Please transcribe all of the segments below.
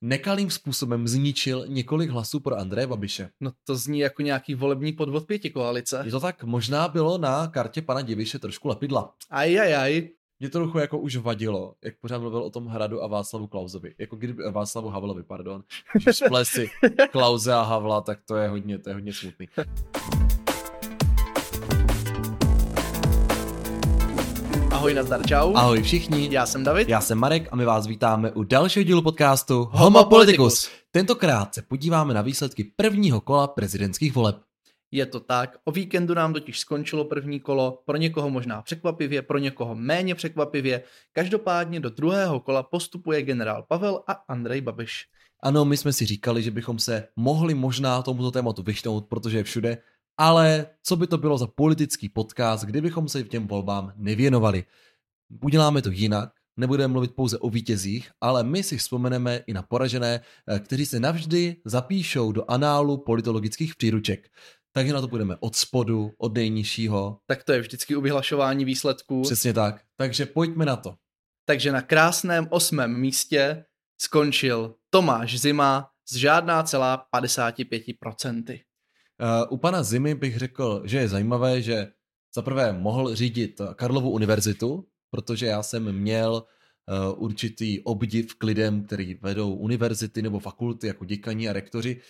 nekalým způsobem zničil několik hlasů pro Andreje Babiše. No to zní jako nějaký volební podvod pěti koalice. Je to tak, možná bylo na kartě pana Diviše trošku lepidla. Ajajaj. Mě to trochu jako už vadilo, jak pořád mluvil o tom hradu a Václavu Klausovi. Jako kdyby, Václavu Havlovi, pardon. Že splesi Klauze a Havla, tak to je hodně, to je hodně smutný. Ahoj, nazdar, čau. Ahoj všichni. Já jsem David. Já jsem Marek a my vás vítáme u dalšího dílu podcastu Homo Politicus. Tentokrát se podíváme na výsledky prvního kola prezidentských voleb. Je to tak, o víkendu nám totiž skončilo první kolo, pro někoho možná překvapivě, pro někoho méně překvapivě. Každopádně do druhého kola postupuje generál Pavel a Andrej Babiš. Ano, my jsme si říkali, že bychom se mohli možná tomuto tématu vyšnout, protože je všude, ale co by to bylo za politický podcast, kdybychom se těm volbám nevěnovali. Uděláme to jinak, nebudeme mluvit pouze o vítězích, ale my si vzpomeneme i na poražené, eh, kteří se navždy zapíšou do análu politologických příruček. Takže na to budeme od spodu, od nejnižšího. Tak to je vždycky u vyhlašování výsledků. Přesně tak. Takže pojďme na to. Takže na krásném osmém místě skončil Tomáš Zima z žádná celá 55%. Uh, u pana Zimy bych řekl, že je zajímavé, že za prvé mohl řídit Karlovu univerzitu, protože já jsem měl uh, určitý obdiv k lidem, který vedou univerzity nebo fakulty jako děkaní a rektoři.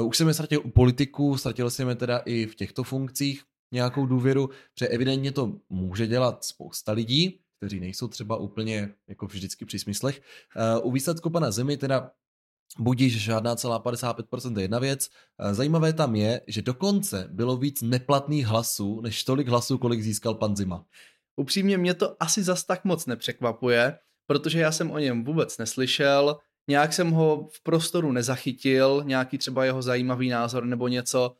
Uh, už jsem je ztratil u politiků, ztratil jsem je teda i v těchto funkcích nějakou důvěru, protože evidentně to může dělat spousta lidí, kteří nejsou třeba úplně jako vždycky při smyslech. U výsledku pana Zimy teda Budíš žádná celá 55% je jedna věc. Zajímavé tam je, že dokonce bylo víc neplatných hlasů, než tolik hlasů, kolik získal pan Zima. Upřímně mě to asi zas tak moc nepřekvapuje, protože já jsem o něm vůbec neslyšel, nějak jsem ho v prostoru nezachytil, nějaký třeba jeho zajímavý názor nebo něco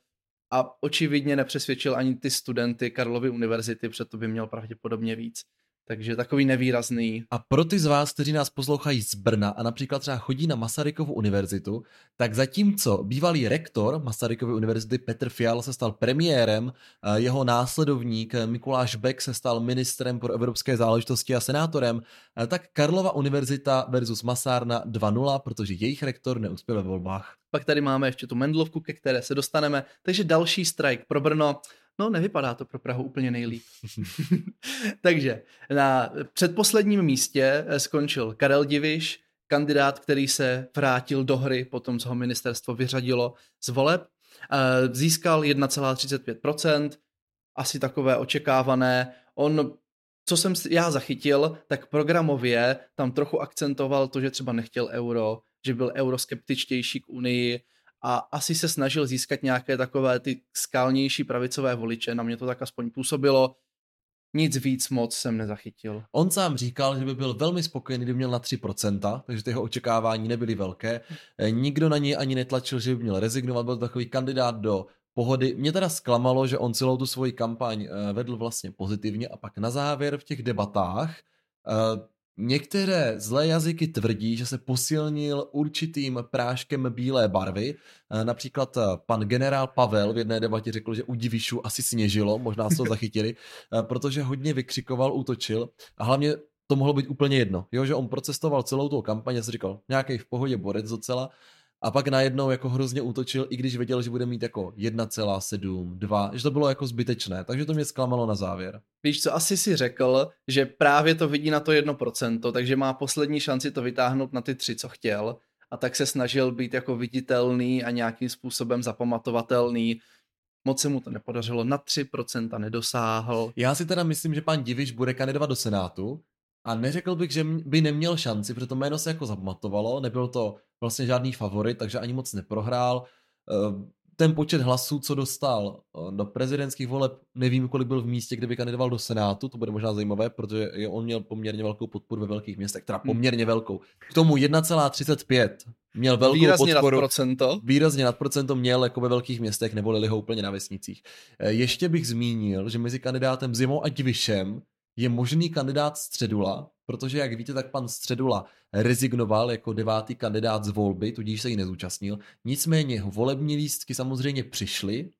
a očividně nepřesvědčil ani ty studenty Karlovy univerzity, protože to by měl pravděpodobně víc. Takže takový nevýrazný. A pro ty z vás, kteří nás poslouchají z Brna a například třeba chodí na Masarykovu univerzitu, tak zatímco bývalý rektor Masarykovy univerzity Petr Fial se stal premiérem, jeho následovník Mikuláš Beck se stal ministrem pro evropské záležitosti a senátorem, tak Karlova univerzita versus Masárna 2-0, protože jejich rektor neuspěl ve volbách. Pak tady máme ještě tu Mendlovku, ke které se dostaneme, takže další strike pro Brno. No, nevypadá to pro Prahu úplně nejlíp. Takže na předposledním místě eh, skončil Karel Diviš, kandidát, který se vrátil do hry po tom, co ho ministerstvo vyřadilo z voleb. Eh, získal 1,35%, asi takové očekávané. On, co jsem já zachytil, tak programově tam trochu akcentoval to, že třeba nechtěl euro, že byl euroskeptičtější k Unii, a asi se snažil získat nějaké takové ty skalnější pravicové voliče, na mě to tak aspoň působilo. Nic víc moc jsem nezachytil. On sám říkal, že by byl velmi spokojený, kdyby měl na 3%, takže ty jeho očekávání nebyly velké. Eh, nikdo na něj ani netlačil, že by měl rezignovat, byl to takový kandidát do pohody. Mě teda zklamalo, že on celou tu svoji kampaň eh, vedl vlastně pozitivně a pak na závěr v těch debatách eh, Některé zlé jazyky tvrdí, že se posilnil určitým práškem bílé barvy. Eh, například eh, pan generál Pavel v jedné debatě řekl, že u Divišu asi sněžilo, možná se to zachytili, eh, protože hodně vykřikoval, útočil a hlavně to mohlo být úplně jedno, jo, že on procestoval celou tu kampaň a si říkal, nějaký v pohodě borec docela, a pak najednou jako hrozně útočil, i když věděl, že bude mít jako 1,7, 2, že to bylo jako zbytečné, takže to mě zklamalo na závěr. Víš co, asi si řekl, že právě to vidí na to 1%, takže má poslední šanci to vytáhnout na ty tři, co chtěl a tak se snažil být jako viditelný a nějakým způsobem zapamatovatelný. Moc se mu to nepodařilo, na 3% nedosáhl. Já si teda myslím, že pan Diviš bude kandidovat do Senátu, a neřekl bych, že by neměl šanci, protože to jméno se jako zapamatovalo, nebyl to vlastně žádný favorit, takže ani moc neprohrál. Eh, ten počet hlasů, co dostal eh, do prezidentských voleb, nevím, kolik byl v místě, kde by kandidoval do Senátu, to bude možná zajímavé, protože on měl poměrně velkou podporu ve velkých městech, teda hmm. poměrně velkou. K tomu 1,35 měl velkou výrazně podporu. Nad procento. Výrazně nad procento měl jako ve velkých městech, nevolili ho úplně na vesnicích. Eh, ještě bych zmínil, že mezi kandidátem Zimou a Divišem je možný kandidát Středula, protože jak víte, tak pan Středula rezignoval jako devátý kandidát z volby, tudíž se jí nezúčastnil. Nicméně jeho volební lístky samozřejmě přišly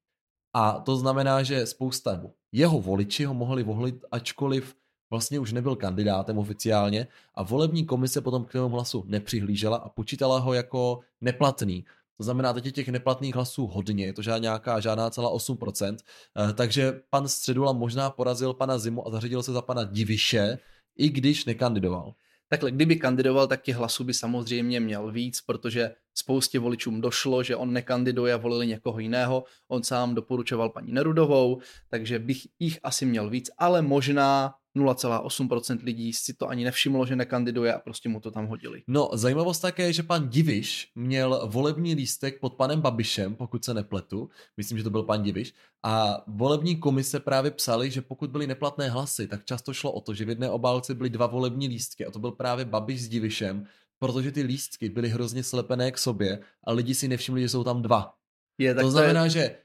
a to znamená, že spousta jeho voliči ho mohli volit, ačkoliv vlastně už nebyl kandidátem oficiálně a volební komise potom k tomu hlasu nepřihlížela a počítala ho jako neplatný. To znamená, teď je těch neplatných hlasů hodně, je to žádná nějaká, žádná celá 8%, eh, takže pan Středula možná porazil pana Zimu a zařadil se za pana Diviše, i když nekandidoval. Takhle, kdyby kandidoval, tak těch hlasů by samozřejmě měl víc, protože spoustě voličům došlo, že on nekandiduje a volili někoho jiného. On sám doporučoval paní Nerudovou, takže bych jich asi měl víc, ale možná 0,8% lidí si to ani nevšimlo, že nekandiduje a prostě mu to tam hodili. No, zajímavost také je, že pan Diviš měl volební lístek pod panem Babišem, pokud se nepletu, myslím, že to byl pan Diviš, a volební komise právě psali, že pokud byly neplatné hlasy, tak často šlo o to, že v jedné obálce byly dva volební lístky a to byl právě Babiš s Divišem, protože ty lístky byly hrozně slepené k sobě a lidi si nevšimli, že jsou tam dva. Je, tak to, to znamená, je... že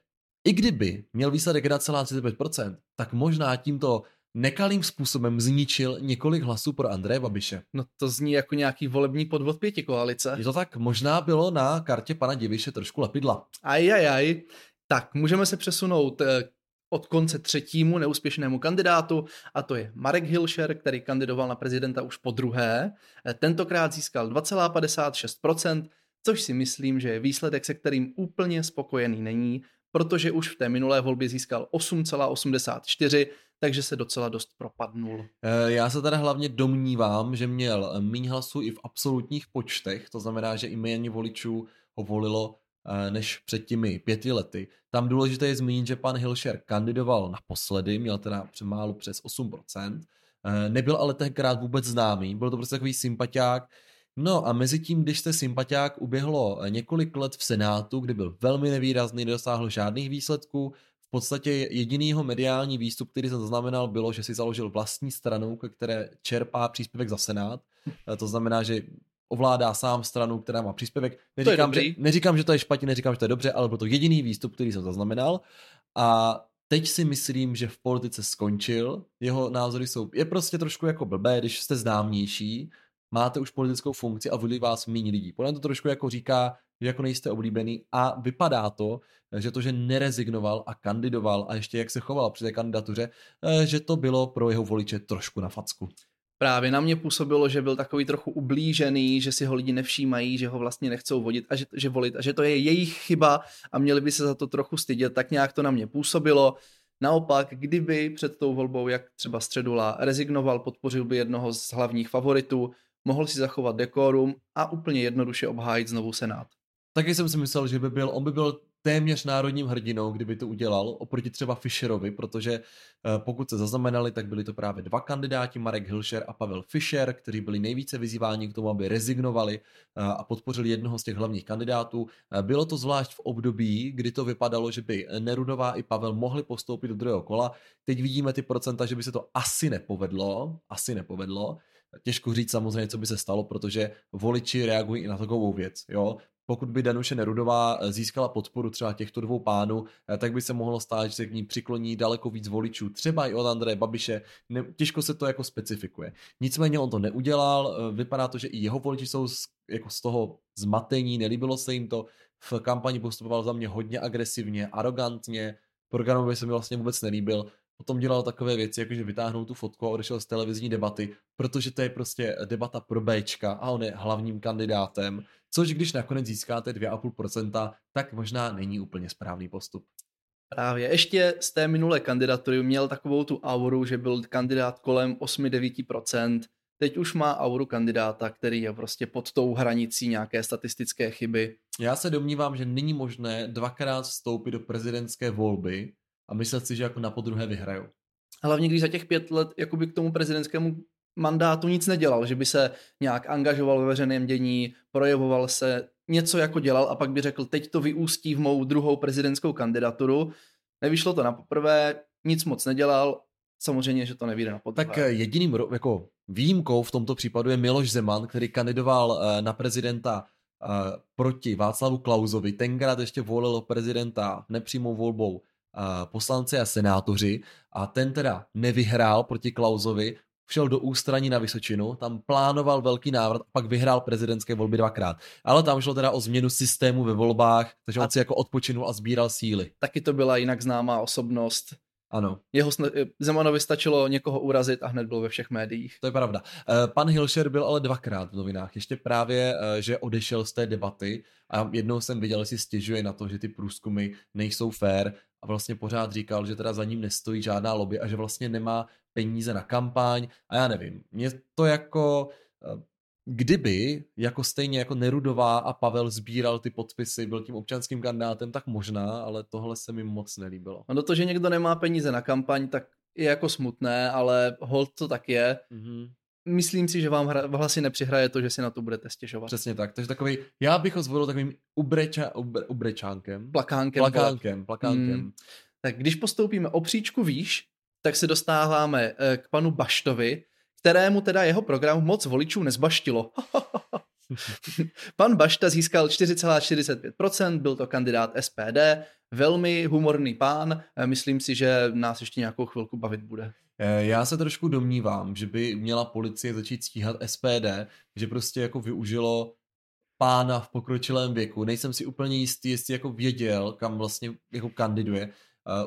i kdyby měl výsledek 1,35%, tak možná tímto nekalým způsobem zničil několik hlasů pro Andreje Babiše. No to zní jako nějaký volební podvod pěti koalice. Je to tak, možná bylo na kartě pana Diviše trošku lepidla. Ajajaj. Tak, můžeme se přesunout eh, od konce třetímu neúspěšnému kandidátu a to je Marek Hilšer, který kandidoval na prezidenta už po druhé. Eh, tentokrát získal 2,56%, což si myslím, že je výsledek, se kterým úplně spokojený není, protože už v té minulé volbě získal 8,84, takže se docela dost propadnul. Eh, já se teda hlavně domnívám, že měl méně hlasů i v absolutních počtech, to znamená, že i méně voličů ho volilo eh, než před těmi pěti lety. Tam důležité je zmínit, že pan Hilšer kandidoval naposledy, měl teda málo přes 8%, eh, nebyl ale tenkrát vůbec známý, byl to prostě takový sympatiák, No a mezi tím, když jste sympatiák uběhlo několik let v Senátu, kdy byl velmi nevýrazný, nedosáhl žádných výsledků, podstatě jedinýho mediální výstup, který jsem zaznamenal, bylo, že si založil vlastní stranu, které čerpá příspěvek za Senát. Eh, to znamená, že ovládá sám stranu, která má příspěvek. Neříkám, že, neříkám, že to je špatně, neříkám, že to je dobře, ale byl to jediný výstup, který jsem zaznamenal. A teď si myslím, že v politice skončil. Jeho názory jsou, je prostě trošku jako blbé, když jste známější, máte už politickou funkci a volí vás méně lidí. Podle to trošku jako říká, že jako nejste oblíbený a vypadá to, že to, že nerezignoval a kandidoval a ještě jak se choval při té kandidatuře, eh, že to bylo pro jeho voliče trošku na facku. Právě na mě působilo, že byl takový trochu ublížený, že si ho lidi nevšímají, že ho vlastně nechcou vodit a že, že volit a že to je jejich chyba a měli by se za to trochu stydět, tak nějak to na mě působilo. Naopak, kdyby před tou volbou, jak třeba Středula, rezignoval, podpořil by jednoho z hlavních favoritů, mohl si zachovat dekorum a úplně jednoduše obhájit znovu Senát. Taky jsem si myslel, že by byl, on by byl téměř národním hrdinou, kdyby to udělal, oproti třeba Fischerovi, protože eh, pokud se zaznamenali, tak byli to právě dva kandidáti, Marek Hilšer a Pavel Fischer, kteří byli nejvíce vyzýváni k tomu, aby rezignovali eh, a podpořili jednoho z těch hlavních kandidátů. Eh, bylo to zvlášť v období, kdy to vypadalo, že by Nerudová i Pavel mohli postoupit do druhého kola. Teď vidíme ty procenta, že by se to asi nepovedlo, asi nepovedlo. Těžko říct samozřejmě, co by se stalo, protože voliči reagují i na takovou věc. Jo? Pokud by Danuše Nerudová eh, získala podporu třeba těchto dvou pánů, eh, tak by se mohlo stát, že se k ní přikloní daleko víc voličů, třeba i od Andreje Babiše, ne, těžko se to jako specifikuje. Nicméně on to neudělal, eh, vypadá to, že i jeho voliči jsou z, jako z toho zmatení, nelíbilo se jim to, v kampani postupoval za mě hodně agresivně, arrogantně, programovi se mi vlastně vůbec nelíbil, potom dělal takové věci, jako že vytáhnul tu fotku a odešel z televizní debaty, protože to je prostě debata pro Bčka a on je hlavním kandidátem, což když nakonec získáte 2,5%, tak možná není úplně správný postup. Právě. Ještě z té minulé kandidatury měl takovou tu auru, že byl kandidát kolem 8-9%. Teď už má auru kandidáta, který je prostě pod tou hranicí nějaké statistické chyby. Já se domnívám, že není možné dvakrát vstoupit do prezidentské volby a myslet si, že jako na podruhé vyhrajou. Hlavně když za těch pět let jakoby k tomu prezidentskému mandátu nic nedělal, že by se nějak angažoval ve veřejném dění, projevoval se, něco jako dělal a pak by řekl, teď to vyústí v mou druhou prezidentskou kandidaturu. Nevyšlo to na poprvé, nic moc nedělal, samozřejmě, že to nevíde na podruhé. Tak eh, jediným jako výjimkou v tomto případu je Miloš Zeman, který kandidoval eh, na prezidenta eh, proti Václavu Klauzovi. Tenkrát ještě volil prezidenta nepřímou volbou poslanci a senátoři a ten teda nevyhrál proti Klauzovi, šel do ústraní na Vysočinu, tam plánoval velký návrat a pak vyhrál prezidentské volby dvakrát. Ale tam šlo teda o změnu systému ve volbách, takže on si jako odpočinul a sbíral síly. Taky to byla jinak známá osobnost. Ano. Jeho sna- Zemanovi stačilo někoho urazit a hned byl ve všech médiích. To je pravda. Eh, Pan Hilšer byl ale dvakrát v novinách. Ještě právě, eh, že odešel z té debaty a jednou jsem viděl, že si stěžuje na to, že ty průzkumy nejsou fair a vlastně pořád říkal, že teda za ním nestojí žádná lobby a že vlastně nemá peníze na kampaň a já nevím. Mě to jako eh, kdyby jako stejně jako Nerudová a Pavel sbíral ty podpisy, byl tím občanským kandidátem, tak možná, ale tohle se mi moc nelíbilo. No to, že někdo nemá peníze na kampaň, tak je jako smutné, ale hold to tak je. Mm-hmm. Myslím si, že vám hra, hlasy nepřihraje to, že si na to budete stěžovat. Přesně tak. Takže takový, já bych ho zvolil takovým ubreča, ubre, ubrečánkem. Plakánkem. Plakánkem, plakánkem. Hmm. Tak když postoupíme o příčku výš, tak se dostáváme eh, k panu Baštovi, kterému teda jeho program moc voličů nezbaštilo. Pan Bašta získal 4,45%, byl to kandidát SPD, velmi humorný pán, eh, myslím si, že nás ještě nějakou chvilku bavit bude. Eh, já se trošku domnívám, že by měla policie začít stíhat SPD, že prostě jako využilo pána v pokročilém věku. Nejsem si úplně jistý, jestli jako věděl, kam vlastně jako kandiduje.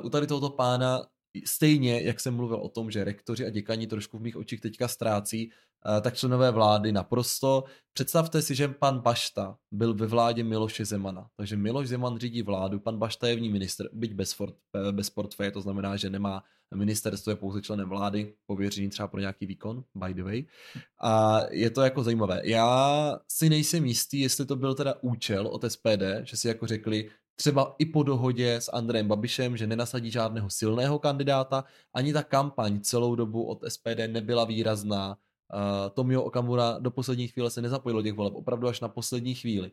U tady tohoto pána stejně, jak jsem mluvil o tom, že rektoři a děkani trošku v mých očích teďka ztrácí, eh, tak členové vlády naprosto. Představte si, že pan Bašta byl ve vládě Miloše Zemana. Takže Miloš Zeman řídí vládu, pan Bašta je v ní minister, byť bez, fort, eh, bez portfeje, to znamená, že nemá ministerstvo, je pouze členem vlády, pověřený třeba pro nějaký výkon, by the way. A je to jako zajímavé. Já si nejsem jistý, jestli to byl teda účel od SPD, že si jako řekli, třeba i po dohodě s Andrejem Babišem, že nenasadí žádného silného kandidáta, ani ta kampaň celou dobu od SPD nebyla výrazná. Uh, Tomio Okamura do poslední chvíle se nezapojil do těch voleb, opravdu až na poslední chvíli.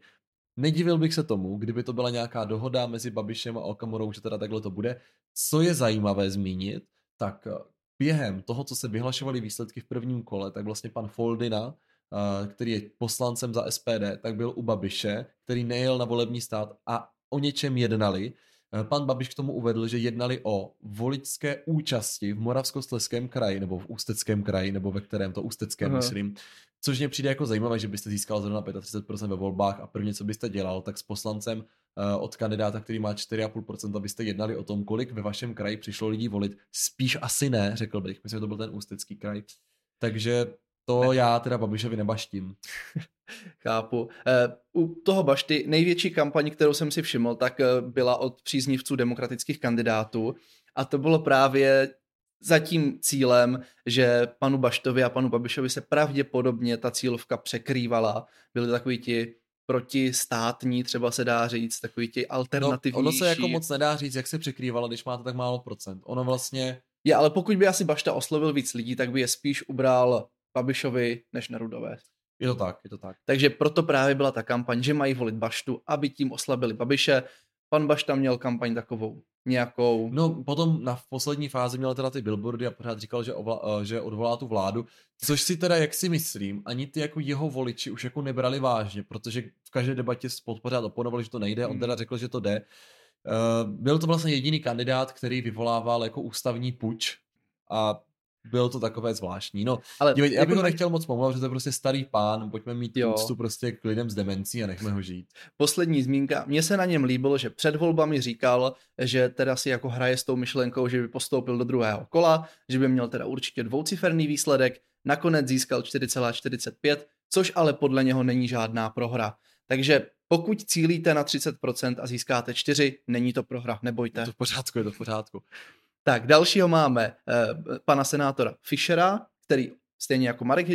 Nedivil bych se tomu, kdyby to byla nějaká dohoda mezi Babišem a Okamurou, že teda takhle to bude. Co je zajímavé zmínit, tak eh, během toho, co se vyhlašovaly výsledky v prvním kole, tak vlastně pan Foldina, eh, který je poslancem za SPD, tak byl u Babiše, který nejel na volební stát a o něčem jednali. Eh, pan Babiš k tomu uvedl, že jednali o voličské účasti v Moravskosleském kraji, nebo v Ústeckém kraji, nebo ve kterém to Ústeckém, Aha. myslím. Což mě přijde jako zajímavé, že byste získal zrovna 35% ve volbách a prvně, co byste dělal, tak s poslancem uh, od kandidáta, který má 4,5%, abyste jednali o tom, kolik ve vašem kraji přišlo lidí volit. Spíš asi ne, řekl bych. Myslím, že to byl ten Ústecký kraj. Takže to ne. já teda Babišovi nebaštím. Chápu. Eh, u toho Bašty největší kampaň, kterou jsem si všiml, tak eh, byla od příznivců demokratických kandidátů a to bylo právě za tím cílem, že panu Baštovi a panu Babišovi se pravděpodobně ta cílovka překrývala. Byli takový ti protistátní, třeba se dá říct, takový ti alternativnější. No, ono se jako moc nedá říct, jak se překrývala, když máte tak málo procent. Ono vlastně... Je, ale pokud by asi Bašta oslovil víc lidí, tak by je spíš ubral Babišovi než Nerudové. Je to tak, je to tak. Takže proto právě byla ta kampaň, že mají volit Baštu, aby tím oslabili Babiše. Pan Bašta měl kampaň takovou nějakou... No potom na v poslední fázi měl teda ty billboardy a pořád říkal, že, ovla, eh, že odvolá tu vládu, což si teda, jak si myslím, ani ty jako jeho voliči už jako nebrali vážně, protože v každé debatě pořád oponovali, že to nejde, on hmm. teda řekl, že to jde. Uh, byl to vlastně jediný kandidát, který vyvolával jako ústavní puč a bylo to takové zvláštní. No, ale dívej, já bych ho nechtěl moc pomlouvat, že to je prostě starý pán, pojďme mít jo. úctu prostě k lidem s demencí a nechme ho žít. Poslední zmínka, mně se na něm líbilo, že před volbami říkal, že teda si jako hraje s tou myšlenkou, že by postoupil do druhého kola, že by měl teda určitě dvouciferný výsledek, nakonec získal 4,45, což ale podle něho není žádná prohra. Takže pokud cílíte na 30% a získáte 4, není to prohra, nebojte. Je to v pořádku, je to v pořádku. Tak, dalšího máme uh, pana senátora Fischera, který stejně jako Marek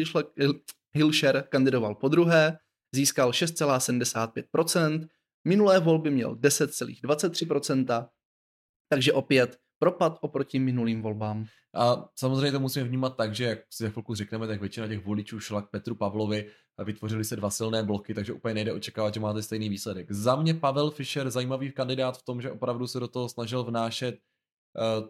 Hilšer kandidoval po druhé, získal 6,75%, minulé volby měl 10,23%, takže opět propad oproti minulým volbám. A samozřejmě to musíme vnímat tak, že jak si za chvilku řekneme, tak většina těch voličů šla k Petru Pavlovi a vytvořili se dva silné bloky, takže úplně nejde očekávat, že máte stejný výsledek. Za mě Pavel Fischer zajímavý kandidát v tom, že opravdu se do toho snažil vnášet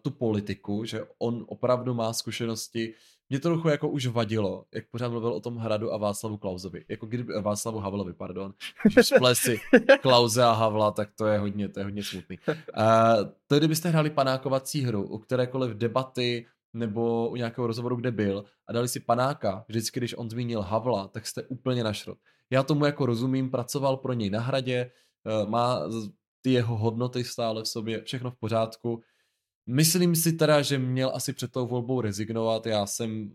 tu politiku, že on opravdu má zkušenosti. Mě to trochu jako už vadilo, jak pořád mluvil o tom hradu a Václavu Klauzovi. Jako kdyby, eh, Václavu Havlovi, pardon. Splesy Klauze a Havla, tak to je hodně, to je hodně smutný. Uh, to je, kdybyste hráli panákovací hru, u kterékoliv debaty nebo u nějakého rozhovoru, kde byl a dali si panáka, vždycky, když on zmínil Havla, tak jste úplně na šrot. Já tomu jako rozumím, pracoval pro něj na hradě, má ty jeho hodnoty stále v sobě, všechno v pořádku, Myslím si teda, že měl asi před tou volbou rezignovat. Já jsem...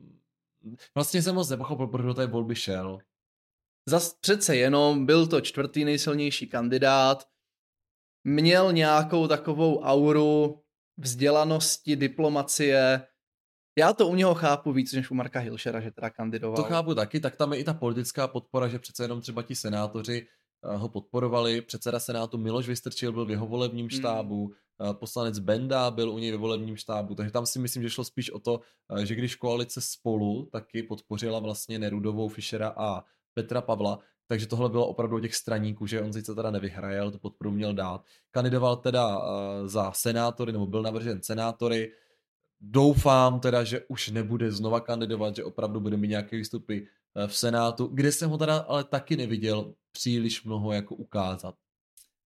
Vlastně jsem moc nepochopil, proč do té volby šel. Zas přece jenom byl to čtvrtý nejsilnější kandidát, měl nějakou takovou auru vzdělanosti, diplomacie. Já to u něho chápu víc než u Marka Hilšera, že teda kandidoval. To chápu taky, tak tam je i ta politická podpora, že přece jenom třeba ti senátoři ho podporovali. Předseda senátu Miloš Vystrčil byl v jeho volebním hmm. štábu, hmm. poslanec Benda byl u něj ve volebním štábu, takže tam si myslím, že šlo spíš o to, eh, že když koalice spolu taky podpořila vlastně Nerudovou, Fischera a Petra Pavla, takže tohle bylo opravdu těch straníků, že on sice teda nevyhraje, ale tu podporu měl dát. Kandidoval teda za senátory, nebo byl navržen senátory. Doufám teda, že už nebude znova kandidovat, že opravdu bude mít nějaké výstupy v senátu, kde jsem ho teda ale taky neviděl příliš mnoho jako ukázat.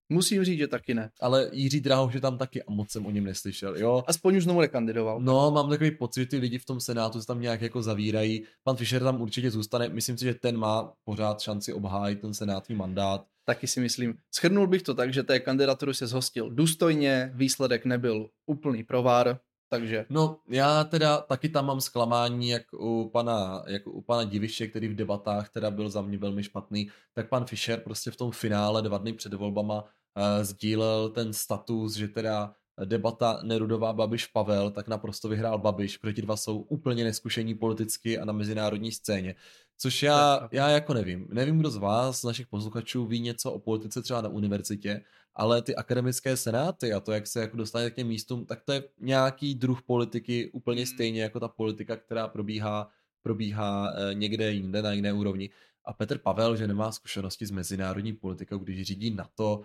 Musím říct, že taky ne. Ale Jiří Drahoš je tam taky a moc jsem o něm neslyšel, jo. Aspoň už znovu nekandidoval. No, mám takový pocit, že ty lidi v tom senátu se tam nějak jako zavírají. Pan Fischer tam určitě zůstane. Myslím si, že ten má pořád šanci obhájit ten senátní mandát. Taky si myslím. Schrnul bych to tak, že té kandidatury se zhostil důstojně, výsledek nebyl úplný provar, takže... No, já teda taky tam mám zklamání, jak u pana, jak u pana Diviše, který v debatách teda byl za mě velmi špatný, tak pan Fischer prostě v tom finále dva dny před volbama uh, sdílel ten status, že teda debata Nerudová Babiš Pavel, tak naprosto vyhrál Babiš, protože ti dva jsou úplně neskušení politicky a na mezinárodní scéně. Což já, já jako nevím. Nevím, kdo z vás, z našich posluchačů, ví něco o politice třeba na univerzitě, ale ty akademické senáty a to, jak se jako dostane k těm místům, tak to je nějaký druh politiky úplně hmm. stejně jako ta politika, která probíhá, probíhá eh, někde jinde, na jiné úrovni. A Petr Pavel, že nemá zkušenosti s mezinárodní politikou, když řídí na to,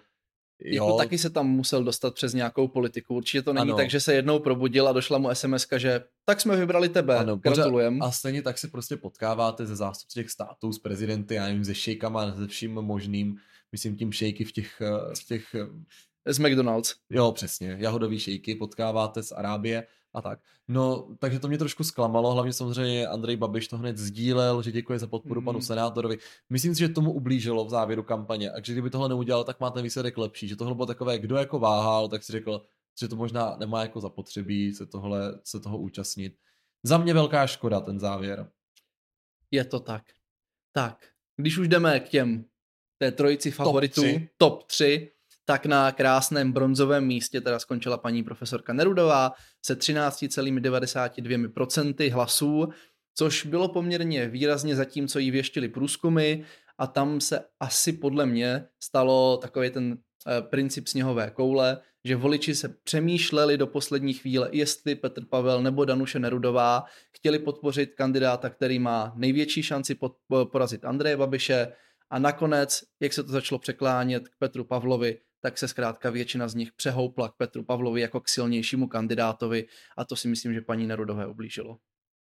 Jo. Jako taky se tam musel dostat přes nějakou politiku. Určitě to není ano. tak, že se jednou probudil a došla mu SMS, že tak jsme vybrali tebe, ano, gratulujem. A stejně tak se prostě potkáváte ze zástupci těch států, s prezidenty, já nevím, se šejkama, se vším možným, myslím tím šejky v těch, eh, v těch z McDonald's. Jo, přesně. Jahodový šejky potkáváte z Arábie a tak. No, takže to mě trošku zklamalo, hlavně samozřejmě Andrej Babiš to hned sdílel, že děkuje za podporu mm. panu senátorovi. Myslím si, že tomu ublížilo v závěru kampaně a že kdyby tohle neudělal, tak má ten výsledek lepší, že tohle bylo takové, kdo jako váhal, tak si řekl, že to možná nemá jako zapotřebí se, tohle, se toho účastnit. Za mě velká škoda ten závěr. Je to tak. Tak, když už jdeme k těm té trojici favoritů, top 3, top 3 tak na krásném bronzovém místě teda skončila paní profesorka Nerudová se 13,92% hlasů, což bylo poměrně výrazně za tím, co jí věštili průzkumy a tam se asi podle mě stalo takový ten eh, princip sněhové koule, že voliči se přemýšleli do poslední chvíle, jestli Petr Pavel nebo Danuše Nerudová chtěli podpořit kandidáta, který má největší šanci porazit Andreje Babiše a nakonec, jak se to začalo překlánět k Petru Pavlovi, tak se zkrátka většina z nich přehoupla k Petru Pavlovi jako k silnějšímu kandidátovi a to si myslím, že paní Nerudové oblížilo.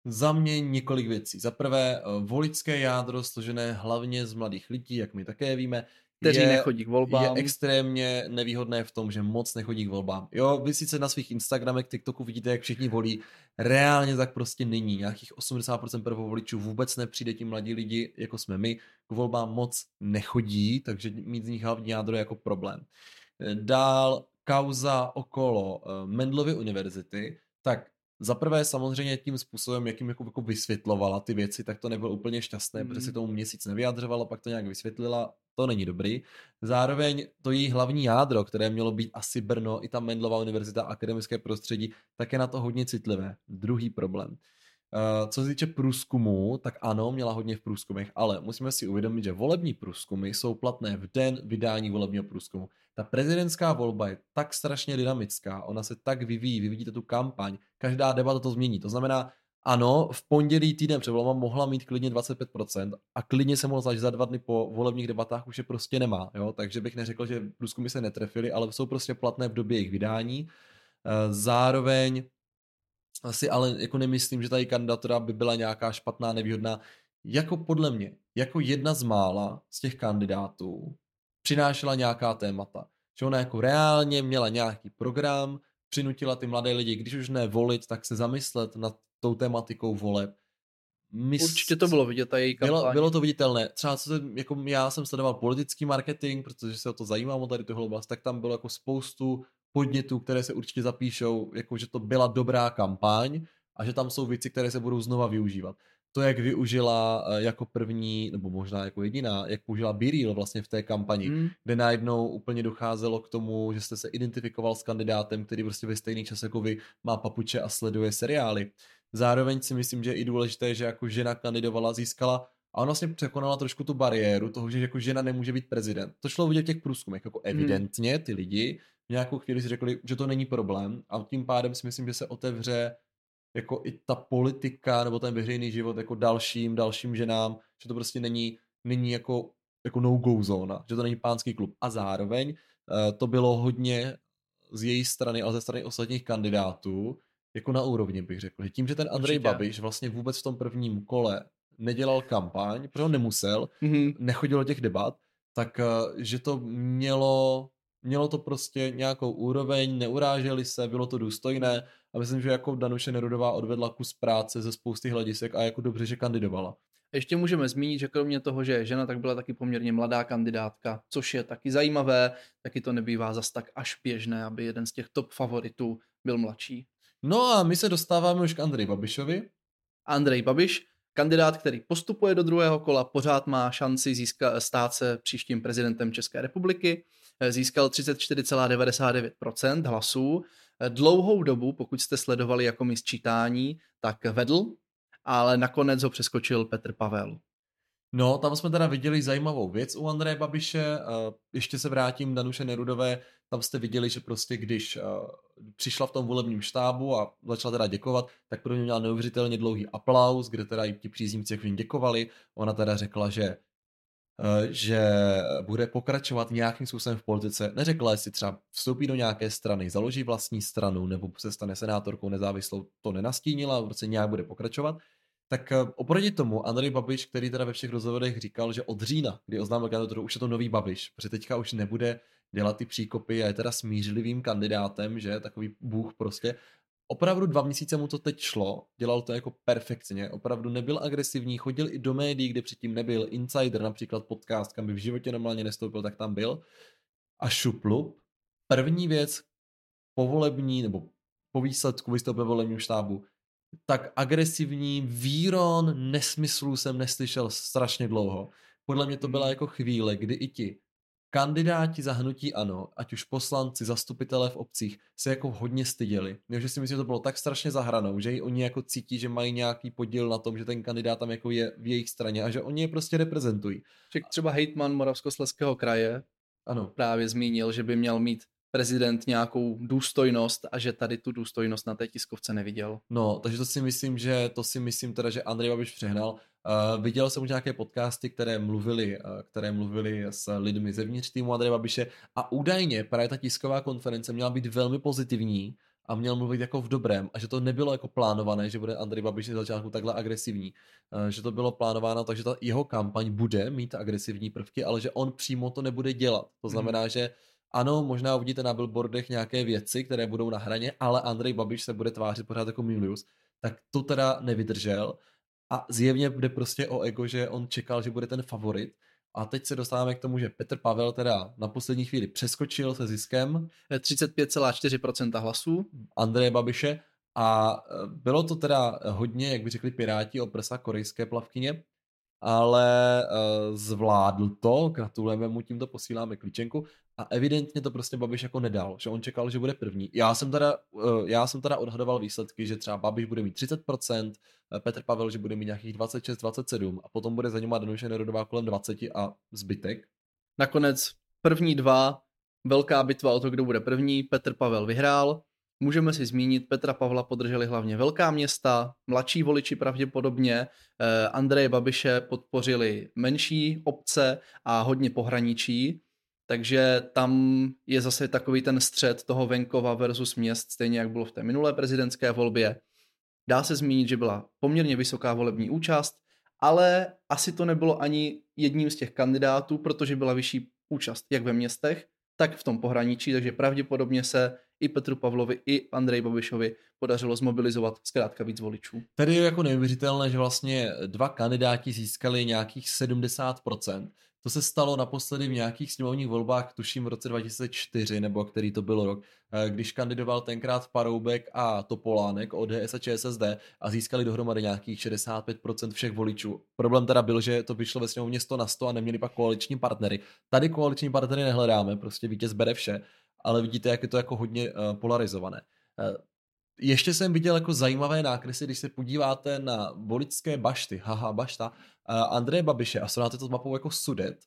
Za mě několik věcí. Za prvé, eh, voličské jádro složené hlavně z mladých lidí, jak my také víme, kteří je, nechodí k volbám. Je extrémně nevýhodné v tom, že moc nechodí k volbám. Jo, vy sice na svých Instagramech, TikToku vidíte, jak všichni volí, reálně tak prostě není. Nějakých 80% prvovoličů vůbec nepřijde, ti mladí lidi, jako jsme my, k volbám moc nechodí, takže mít z nich hlavní jádro jako problém. Dál kauza okolo eh, Mendlovy univerzity, tak za prvé samozřejmě tím způsobem, jakým jako, jako vysvětlovala ty věci, tak to nebylo úplně šťastné, mm. protože se tomu měsíc nevyjadřovala, pak to nějak vysvětlila, to není dobrý. Zároveň to její hlavní jádro, které mělo být asi Brno, i ta Mendlová univerzita, akademické prostředí, tak je na to hodně citlivé. Druhý problém. Uh, co se týče průzkumu, tak ano, měla hodně v průzkumech, ale musíme si uvědomit, že volební průzkumy jsou platné v den vydání volebního průzkumu. Ta prezidentská volba je tak strašně dynamická, ona se tak vyvíjí, vy vidíte tu kampaň, každá debata to změní. To znamená, ano, v pondělí týden před volbama mohla mít klidně 25% a klidně se mohla za dva dny po volebních debatách už je prostě nemá, jo? takže bych neřekl, že průzkumy se netrefily, ale jsou prostě platné v době jejich vydání. Eh, zároveň asi ale jako nemyslím, že tady kandidatura by byla nějaká špatná, nevýhodná. Jako podle mě, jako jedna z mála z těch kandidátů přinášela nějaká témata. Že ona jako reálně měla nějaký program, přinutila ty mladé lidi, když už ne volit, tak se zamyslet nad tou tematikou voleb. Mys... Určitě to bylo vidět, ta její kampaň. Bylo, bylo to viditelné. Třeba co se, jako já jsem sledoval politický marketing, protože se o to zajímám o tady tuhle oblast, tak tam bylo jako spoustu podnětů, které se určitě zapíšou, jako že to byla dobrá kampaň a že tam jsou věci, které se budou znova využívat. To, jak využila eh, jako první, nebo možná jako jediná, jak použila Biril vlastně v té kampani, mm. kde najednou úplně docházelo k tomu, že jste se identifikoval s kandidátem, který prostě ve stejný čas jako vy má papuče a sleduje seriály. Zároveň si myslím, že je i důležité, že jako žena kandidovala, získala a ona vlastně překonala trošku tu bariéru toho, že jako žena nemůže být prezident. To šlo vidět v těch průzkumech, jako hmm. evidentně ty lidi v nějakou chvíli si řekli, že to není problém a tím pádem si myslím, že se otevře jako i ta politika nebo ten veřejný život jako dalším, dalším ženám, že to prostě není, není jako, jako no-go zóna, že to není pánský klub. A zároveň uh, to bylo hodně z její strany, ale ze strany ostatních kandidátů, jako na úrovni bych řekl. Že tím, že ten Andrej Určitě. Babiš vlastně vůbec v tom prvním kole nedělal kampaň, protože on nemusel, mm-hmm. nechodil do těch debat, tak uh, že to mělo mělo to prostě nějakou úroveň, neuráželi se, bylo to důstojné a myslím, že jako Danuše Nerudová odvedla kus práce ze spousty hledisek a jako dobře, že kandidovala. Ještě můžeme zmínit, že kromě toho, že je žena, tak byla taky poměrně mladá kandidátka, což je taky zajímavé, taky to nebývá zas tak až běžné, aby jeden z těch top favoritů byl mladší. No a my se dostáváme už k Andrej Babišovi. Andrej Babiš, kandidát, který postupuje do druhého kola, pořád má šanci získat, stát se příštím prezidentem České republiky. Získal 34,99% hlasů Dlouhou dobu, pokud jste sledovali jako mi sčítání, tak vedl, ale nakonec ho přeskočil Petr Pavel. No, tam jsme teda viděli zajímavou věc u Andreje Babiše. Ještě se vrátím Danuše Nerudové. Tam jste viděli, že prostě když přišla v tom volebním štábu a začala teda děkovat, tak pro mě měla neuvěřitelně dlouhý aplaus, kde teda i ti příznivci jako děkovali. Ona teda řekla, že Eh, že bude pokračovat nějakým způsobem v politice. Neřekla, jestli třeba vstoupí do nějaké strany, založí vlastní stranu nebo se stane senátorkou nezávislou, to nenastínila, prostě nějak bude pokračovat. Tak eh, oproti tomu Andrej Babiš, který teda ve všech rozhovorech říkal, že od října, kdy oznámil kandidaturu, už je to nový Babiš, protože teďka už nebude dělat ty příkopy a je teda smířlivým kandidátem, že takový bůh prostě opravdu dva měsíce mu to teď šlo, dělal to jako perfektně, opravdu nebyl agresivní, chodil i do médií, kde předtím nebyl, Insider například podcast, kam by v životě normálně nestoupil, tak tam byl. A šuplu, první věc, povolební, nebo po výsledku vystoupil volebním štábu, tak agresivní výron nesmyslů jsem neslyšel strašně dlouho. Podle mě to byla jako chvíle, kdy i ti kandidáti za hnutí ano, ať už poslanci, zastupitelé v obcích, se jako hodně styděli. že si myslím, že to bylo tak strašně zahranou, že i oni jako cítí, že mají nějaký podíl na tom, že ten kandidát tam jako je v jejich straně a že oni je prostě reprezentují. Že třeba hejtman Moravskosleského kraje ano. právě zmínil, že by měl mít prezident nějakou důstojnost a že tady tu důstojnost na té tiskovce neviděl. No, takže to si myslím, že to si myslím teda, že Andrej Babiš přehnal. Uh, viděl jsem už nějaké podcasty, které mluvili, uh, které mluvili s lidmi zevnitř týmu Andreje Babiše a údajně právě ta tisková konference měla být velmi pozitivní a měl mluvit jako v dobrém a že to nebylo jako plánované, že bude Andrej Babiš na začátku takhle agresivní, uh, že to bylo plánováno takže ta jeho kampaň bude mít agresivní prvky, ale že on přímo to nebude dělat. To mhm. znamená, mm. že ano, možná uvidíte na billboardech nějaké věci, které budou na hraně, ale Andrej Babiš se bude tvářit pořád jako Milius. Tak to teda nevydržel a zjevně bude prostě o ego, že on čekal, že bude ten favorit. A teď se dostáváme k tomu, že Petr Pavel teda na poslední chvíli přeskočil se ziskem. 35,4% hlasů. Andreje Babiše. A e, bylo to teda hodně, jak by řekli Piráti, o prsa korejské plavkyně ale uh, zvládl to, gratulujeme mu, tímto posíláme klíčenku a evidentně to prostě Babiš jako nedal, že on čekal, že bude první. Já jsem teda, uh, já jsem teda odhadoval výsledky, že třeba Babiš bude mít 30%, eh, Petr Pavel, že bude mít nějakých 26-27 a potom bude za ním Danuše Nerodová kolem 20 a zbytek. Nakonec první dva, velká bitva o to, kdo bude první, Petr Pavel vyhrál, Můžeme si zmínit, Petra Pavla podrželi hlavně velká města, mladší voliči pravděpodobně, eh, Andreje Babiše podpořili menší obce a hodně pohraničí, takže tam je zase takový ten střed toho venkova versus měst, stejně jak bylo v té minulé prezidentské volbě. Dá se zmínit, že byla poměrně vysoká volební účast, ale asi to nebylo ani jedním z těch kandidátů, protože byla vyšší účast jak ve městech, tak v tom pohraničí, takže pravděpodobně se i Petru Pavlovi, i Andrej Babišovi podařilo zmobilizovat zkrátka víc voličů. Tady je jako neuvěřitelné, že vlastně dva kandidáti získali nějakých 70%, To se stalo naposledy v nějakých sněmovních volbách, tuším v roce 2004, nebo který to byl rok, eh, když kandidoval tenkrát Paroubek a Topolánek, ODS a ČSSD a získali dohromady nějakých 65% všech voličů. Problém teda byl, že to vyšlo ve sněmovně 100 na 100 a neměli pak koaliční partnery. Tady koaliční partnery nehledáme, prostě vítěz bere vše, ale vidíte, jak je to jako hodně uh, polarizované. Ještě jsem viděl jako zajímavé nákresy, když se podíváte na voličské bašty, haha, bašta, uh, Andreje Babiše a srovnáte to s mapou jako Sudet,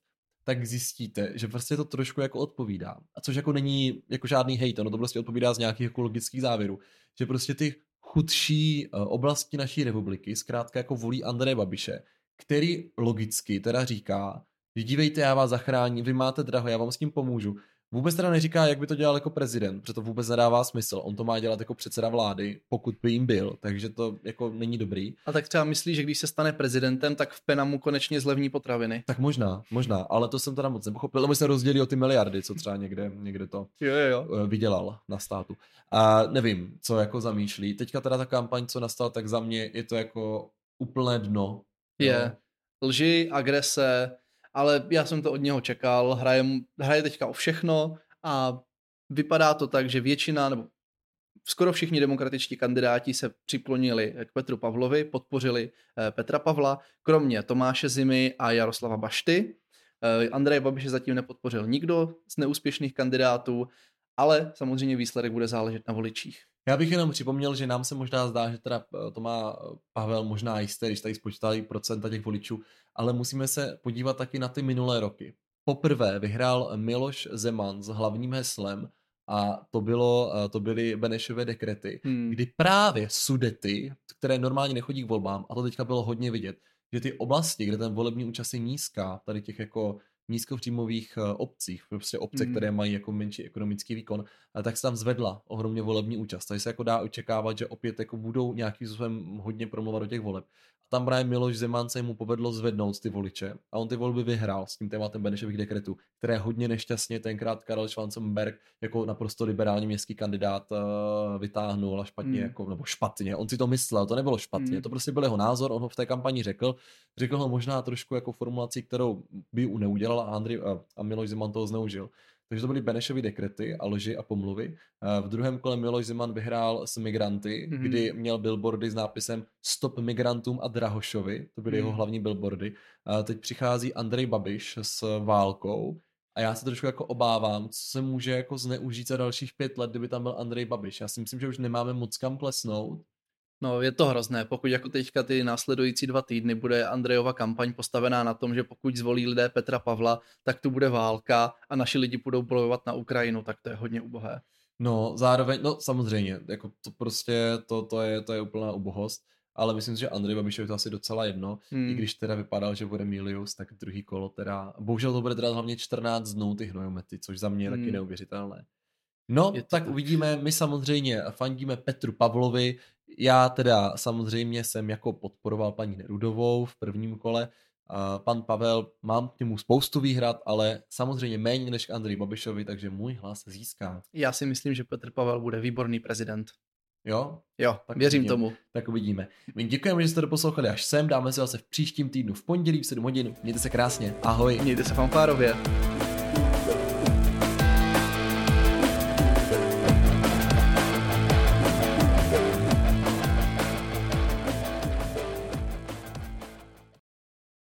tak zjistíte, že prostě to trošku jako odpovídá. A což jako není jako žádný hejt, ono to prostě odpovídá z nějakých ekologických závěrů. Že prostě ty chudší uh, oblasti naší republiky zkrátka jako volí Andreje Babiše, který logicky teda říká, že dívejte, já vás zachráním, vy máte draho, já vám s tím pomůžu. Vůbec teda neříká, jak by to dělal jako prezident, protože to vůbec nedává smysl. On to má dělat jako předseda vlády, pokud by jim byl, takže to jako není dobrý. A tak třeba myslí, že když se stane prezidentem, tak v Penamu konečně zlevní potraviny. Tak možná, možná, ale to jsem teda moc nepochopil. Lebo se rozdělí o ty miliardy, co třeba někde, někde to jo, jo. Eh, vydělal na státu. A nevím, co jako zamýšlí. Teďka teda ta kampaň, co nastala, tak za mě je to jako úplné dno. Je. Lži, agrese, ale já jsem to od něho čekal, hraje, hraje teďka o všechno a vypadá to tak, že většina, nebo skoro všichni demokratičtí kandidáti se přiklonili k Petru Pavlovi, podpořili eh, Petra Pavla, kromě Tomáše Zimy a Jaroslava Bašty. Eh, Andrej Babiše zatím nepodpořil nikdo z neúspěšných kandidátů, ale samozřejmě výsledek bude záležet na voličích. Já bych jenom připomněl, že nám se možná zdá, že teda eh, to má Pavel možná jisté, když tady spočítají procenta těch voličů, ale musíme se podívat taky na ty minulé roky. Poprvé vyhrál Miloš Zeman s hlavním heslem a to, bylo, to byly Benešové dekrety, hmm. kdy právě Sudety, které normálně nechodí k volbám, a to teďka bylo hodně vidět, že ty oblasti, kde ten volební účast je nízká, tady těch jako nízkopříjmových eh, obcích, prostě obce, mm. které mají jako menší ekonomický výkon, tak se tam zvedla ohromně volební účast. Takže se jako dá očekávat, že opět jako budou nějakým způsobem hodně promluvat do těch voleb tam právě Miloš Zeman se mu povedlo zvednout ty voliče a on ty volby vyhrál s tím tématem Benešových dekretů, které hodně nešťastně tenkrát Karel Schwanzenberg jako naprosto liberální městský kandidát uh, vytáhnul a špatně, mm. jako, nebo špatně, on si to myslel, to nebylo špatně, mm. to prostě byl jeho názor, on ho v té kampani řekl, řekl ho možná trošku jako formulaci, kterou by u neudělal a, Andri, a, a Miloš Zeman toho zneužil. Takže to byly Benešovy dekrety a lži a pomluvy. V druhém kole Miloš Zeman vyhrál s migranty, mm-hmm. kdy měl billboardy s nápisem Stop migrantům a Drahošovi, to byly mm. jeho hlavní billboardy. A teď přichází Andrej Babiš s válkou a já se trošku jako obávám, co se může jako zneužít za dalších pět let, kdyby tam byl Andrej Babiš. Já si myslím, že už nemáme moc kam klesnout No, je to hrozné. Pokud jako teďka ty následující dva týdny bude Andrejova kampaň postavená na tom, že pokud zvolí lidé Petra Pavla, tak tu bude válka a naši lidi budou bojovat na Ukrajinu, tak to je hodně ubohé. No, zároveň, no samozřejmě, jako to prostě, to, to, je, to je úplná ubohost, ale myslím si, že Andrej Babišovi to asi docela jedno, hmm. i když teda vypadal, že bude Milius, tak druhý kolo teda, bohužel to bude teda hlavně 14 dnů ty hnojomety, což za mě je hmm. taky neuvěřitelné. No, tak, tak uvidíme. My samozřejmě fandíme Petru Pavlovi. Já teda samozřejmě jsem jako podporoval paní Nerudovou v prvním kole. Pan Pavel, mám k němu spoustu výhrad, ale samozřejmě méně než k Andrej Babišovi, takže můj hlas získá. Já si myslím, že Petr Pavel bude výborný prezident. Jo? Jo, tak věřím uvidíme. tomu. Tak uvidíme. My děkujeme, že jste to poslouchali až sem. Dáme se zase v příštím týdnu v pondělí v 7 hodin. Mějte se krásně. Ahoj. Mějte se fanfárově.